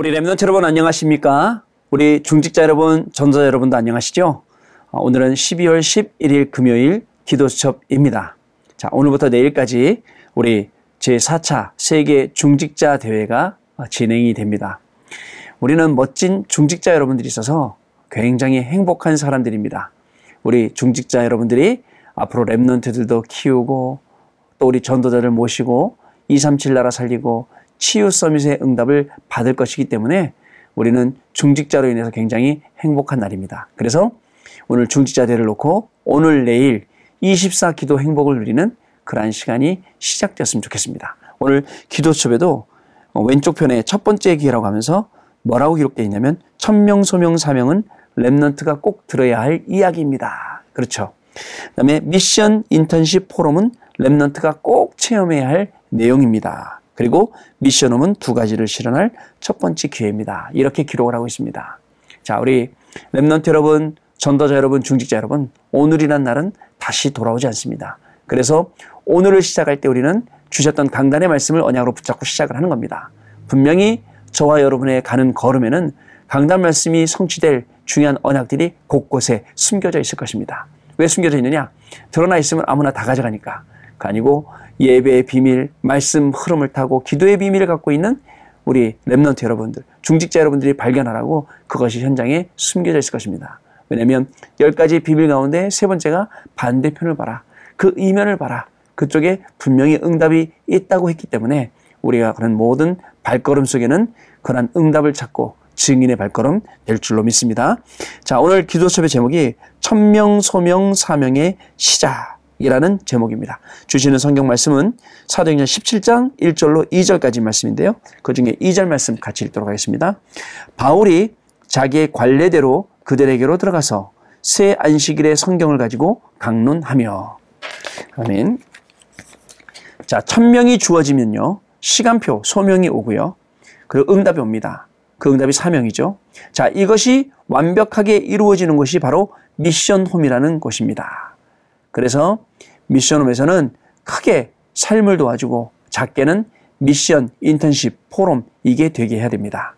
우리 랩런트 여러분 안녕하십니까? 우리 중직자 여러분, 전자 여러분도 안녕하시죠? 아, 오늘은 12월 11일 금요일 기도수첩입니다. 자, 오늘부터 내일까지 우리 제4차 세계 중직자 대회가 진행이 됩니다. 우리는 멋진 중직자 여러분들이 있어서 굉장히 행복한 사람들입니다. 우리 중직자 여러분들이 앞으로 랩런트들도 키우고 또 우리 전도자를 모시고 237 나라 살리고 치유 서밋의 응답을 받을 것이기 때문에 우리는 중직자로 인해서 굉장히 행복한 날입니다. 그래서 오늘 중직자 대를 놓고 오늘 내일 24 기도 행복을 누리는 그러한 시간이 시작되었으면 좋겠습니다. 오늘 기도첩에도 왼쪽 편에 첫 번째 기회라고 하면서 뭐라고 기록되어 있냐면 천명 소명 사명은 랩넌트가 꼭 들어야 할 이야기입니다. 그렇죠. 그다음에 미션 인턴십 포럼은 remnant가 꼭 체험해야 할 내용입니다. 그리고 미션홈은 두 가지를 실현할 첫 번째 기회입니다. 이렇게 기록을 하고 있습니다. 자, 우리 remnant 여러분, 전도자 여러분, 중직자 여러분, 오늘이란 날은 다시 돌아오지 않습니다. 그래서 오늘을 시작할 때 우리는 주셨던 강단의 말씀을 언약으로 붙잡고 시작을 하는 겁니다. 분명히 저와 여러분의 가는 걸음에는 강단 말씀이 성취될 중요한 언약들이 곳곳에 숨겨져 있을 것입니다. 왜 숨겨져 있느냐? 드러나 있으면 아무나 다 가져가니까. 그 아니고 예배의 비밀, 말씀 흐름을 타고 기도의 비밀을 갖고 있는 우리 랩런트 여러분들, 중직자 여러분들이 발견하라고 그것이 현장에 숨겨져 있을 것입니다. 왜냐하면 열 가지 비밀 가운데 세 번째가 반대편을 봐라. 그 이면을 봐라. 그쪽에 분명히 응답이 있다고 했기 때문에 우리가 그런 모든 발걸음 속에는 그런 응답을 찾고 증인의 발걸음 될 줄로 믿습니다. 자, 오늘 기도첩의 제목이 천명, 소명, 사명의 시작. 이라는 제목입니다. 주시는 성경 말씀은 사도행전 17장 1절로 2절까지 말씀인데요. 그 중에 2절 말씀 같이 읽도록 하겠습니다. 바울이 자기의 관례대로 그들에게로 들어가서 새 안식일의 성경을 가지고 강론하며 아멘. 자, 천명이 주어지면요. 시간표, 소명이 오고요. 그리고 응답이 옵니다. 그 응답이 사명이죠. 자, 이것이 완벽하게 이루어지는 곳이 바로 미션 홈이라는 곳입니다. 그래서 미션홈에서는 크게 삶을 도와주고 작게는 미션, 인턴십, 포럼 이게 되게 해야 됩니다.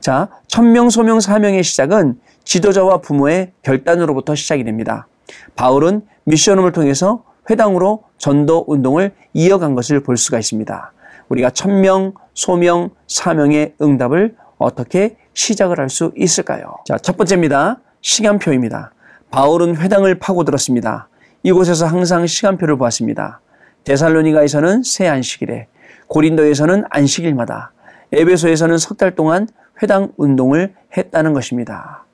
자, 천명, 소명, 사명의 시작은 지도자와 부모의 결단으로부터 시작이 됩니다. 바울은 미션홈을 통해서 회당으로 전도 운동을 이어간 것을 볼 수가 있습니다. 우리가 천명, 소명, 사명의 응답을 어떻게 시작을 할 수 있을까요? 자, 첫 번째입니다. 시간표입니다. 바울은 회당을 파고들었습니다. 이곳에서 항상 시간표를 보았습니다. 데살로니가에서는 새 안식일에, 고린도에서는 안식일마다, 에베소에서는 석 달 동안 회당 운동을 했다는 것입니다.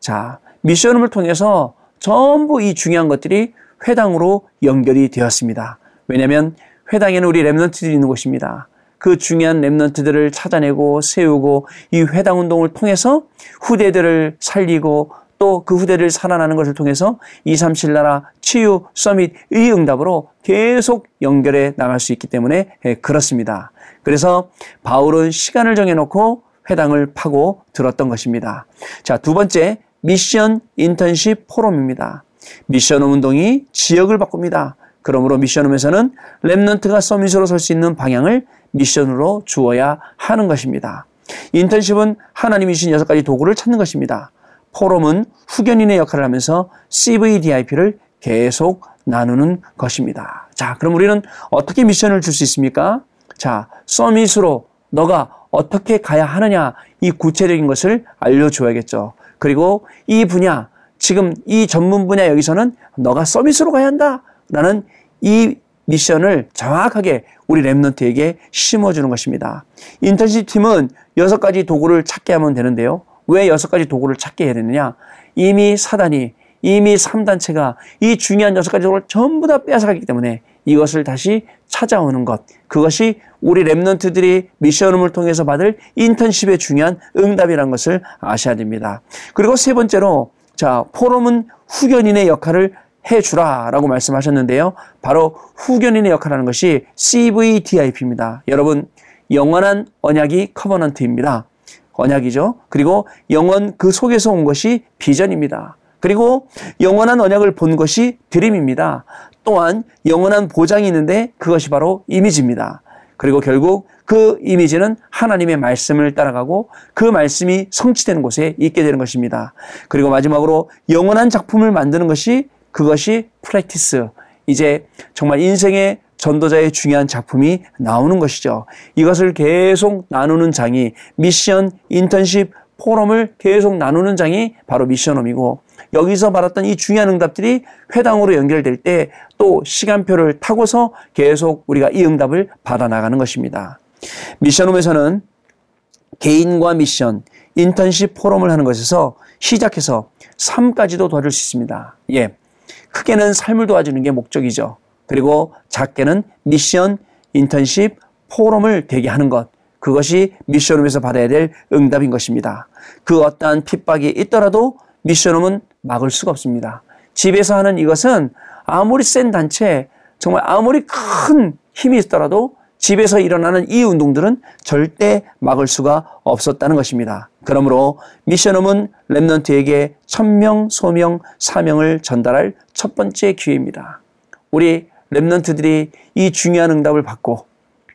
자, 미션을 통해서 전부 이 중요한 것들이 회당으로 연결이 되었습니다. 왜냐하면 회당에는 우리 랩런트들이 있는 곳입니다. 그 중요한 랩런트들을 찾아내고 세우고 이 회당 운동을 통해서 후대들을 살리고 또 그 후대를 살아나는 것을 통해서 237 나라 치유 서밋 의 응답으로 계속 연결해 나갈 수 있기 때문에 예, 그렇습니다. 그래서 바울은 시간을 정해놓고 회당을 파고 들었던 것입니다. 자, 두 번째, 미션 인턴십 포럼입니다. 미션홈 운동이 지역을 바꿉니다. 그러므로 미션홈에서는 remnant가 summit으로 설 수 있는 방향을 미션으로 주어야 하는 것입니다. 인턴십은 하나님이 주신 여섯 가지 도구를 찾는 것입니다. 포럼은 후견인의 역할을 하면서 CVDIP를 계속 나누는 것입니다. 자, 그럼 우리는 어떻게 미션을 줄 수 있습니까? 자, summit으로 너가 어떻게 가야 하느냐 이 구체적인 것을 알려줘야겠죠. 그리고 이 분야, 지금 이 전문 분야 여기서는 너가 서밋으로 가야 한다. 라는 이 미션을 정확하게 우리 랩런트에게 심어주는 것입니다. 인턴십 팀은 여섯 가지 도구를 찾게 하면 되는데요. 왜 여섯 가지 도구를 찾게 해야 되느냐? 이미 사단이 이미 3단체가 이 중요한 여섯 가지 도구를 전부 다 빼앗아가기 때문에 이것을 다시 찾아오는 것. 그것이 우리 랩런트들이 미션음을 통해서 받을 인턴십의 중요한 응답이라는 것을 아셔야 됩니다. 그리고 세 번째로 자, 포럼은 후견인의 역할을 해주라 라고 말씀하셨는데요. 바로 후견인의 역할하는 것이 CVDIP입니다. 여러분, 영원한 언약이 커버넌트입니다. 언약이죠. 그리고 영원 그 속에서 온 것이 비전입니다. 그리고 영원한 언약을 본 것이 드림입니다. 또한 영원한 보장이 있는데 그것이 바로 이미지입니다. 그리고 결국 그 이미지는 하나님의 말씀을 따라가고 그 말씀이 성취되는 곳에 있게 되는 것입니다. 그리고 마지막으로 영원한 작품을 만드는 것이 그것이 프랙티스. 이제 정말 인생의 전도자의 중요한 작품이 나오는 것이죠. 이것을 계속 나누는 장이 미션, 인턴십, 포럼을 계속 나누는 장이 바로 미션홈이고 여기서 받았던 이 중요한 응답들이 회당으로 연결될 때 또 시간표를 타고서 계속 우리가 이 응답을 받아 나가는 것입니다. 미션홈에서는 개인과 미션, 인턴십 포럼을 하는 것에서 시작해서 삶까지도 도와줄 수 있습니다. 예. 크게는 삶을 도와주는 게 목적이죠. 그리고 작게는 미션, 인턴십, 포럼을 되게 하는 것. 그것이 미션홈에서 받아야 될 응답인 것입니다. 그 어떠한 핍박이 있더라도 미션홈은 막을 수가 없습니다. 집에서 하는 이것은 아무리 센 단체, 정말 아무리 큰 힘이 있더라도 집에서 일어나는 이 운동들은 절대 막을 수가 없었다는 것입니다. 그러므로 미션홈은 remnant에게 천명, 소명, 사명을 전달할 첫 번째 기회입니다. 우리 remnant들이 이 중요한 응답을 받고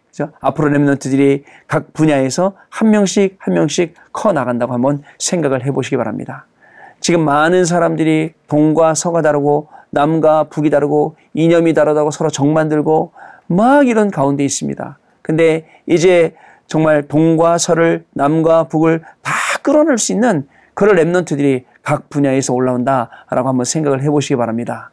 그죠? 앞으로 remnant들이 각 분야에서 한 명씩 한 명씩 커 나간다고 한번 생각을 해보시기 바랍니다. 지금 많은 사람들이 동과 서가 다르고 남과 북이 다르고 이념이 다르다고 서로 적 만들고 막 이런 가운데 있습니다. 근데 이제 정말 동과 서를 남과 북을 다 끌어낼 수 있는 그런 랩넌트들이 각 분야에서 올라온다라고 한번 생각을 해보시기 바랍니다.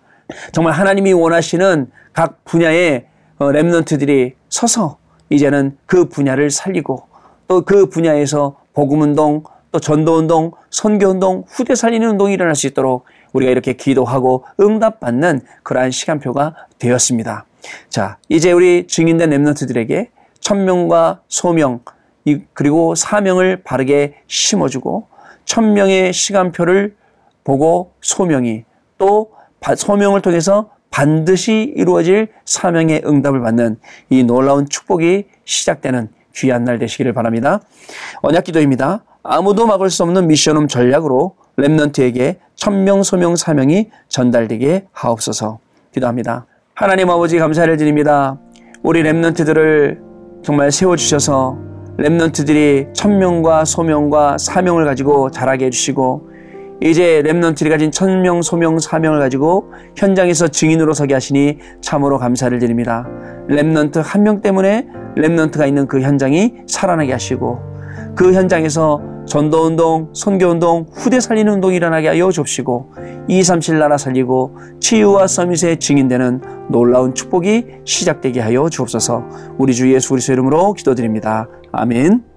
정말 하나님이 원하시는 각 분야의 어, 랩넌트들이 서서 이제는 그 분야를 살리고 또 그 분야에서 복음운동, 또 전도운동, 선교운동, 후대 살리는 운동이 일어날 수 있도록 우리가 이렇게 기도하고 응답받는 그러한 시간표가 되었습니다. 자, 이제 우리 증인된 랩런트들에게 천명과 소명, 그리고 사명을 바르게 심어주고 천명의 시간표를 보고 소명이 또 소명을 통해서 반드시 이루어질 사명의 응답을 받는 이 놀라운 축복이 시작되는 귀한 날 되시기를 바랍니다. 언약 기도입니다. 아무도 막을 수 없는 미션홈 전략으로 랩넌트에게 천명, 소명, 사명이 전달되게 하옵소서 기도합니다. 하나님 아버지 감사를 드립니다. 우리 remnant들을 정말 세워주셔서 remnant들이 천명과 소명과 사명을 가지고 자라게 해주시고 이제 remnant들이 가진 천명, 소명, 사명을 가지고 현장에서 증인으로 서게 하시니 참으로 감사를 드립니다. remnant 한 명 때문에 remnant가 있는 그 현장이 살아나게 하시고 그 현장에서 전도운동, 선교운동, 후대 살리는 운동이 일어나게 하여 주옵시고 237 나라 살리고 치유와 서밋의 증인되는 놀라운 축복이 시작되게 하여 주옵소서 우리 주 예수 그리스도 이름으로 기도드립니다. 아멘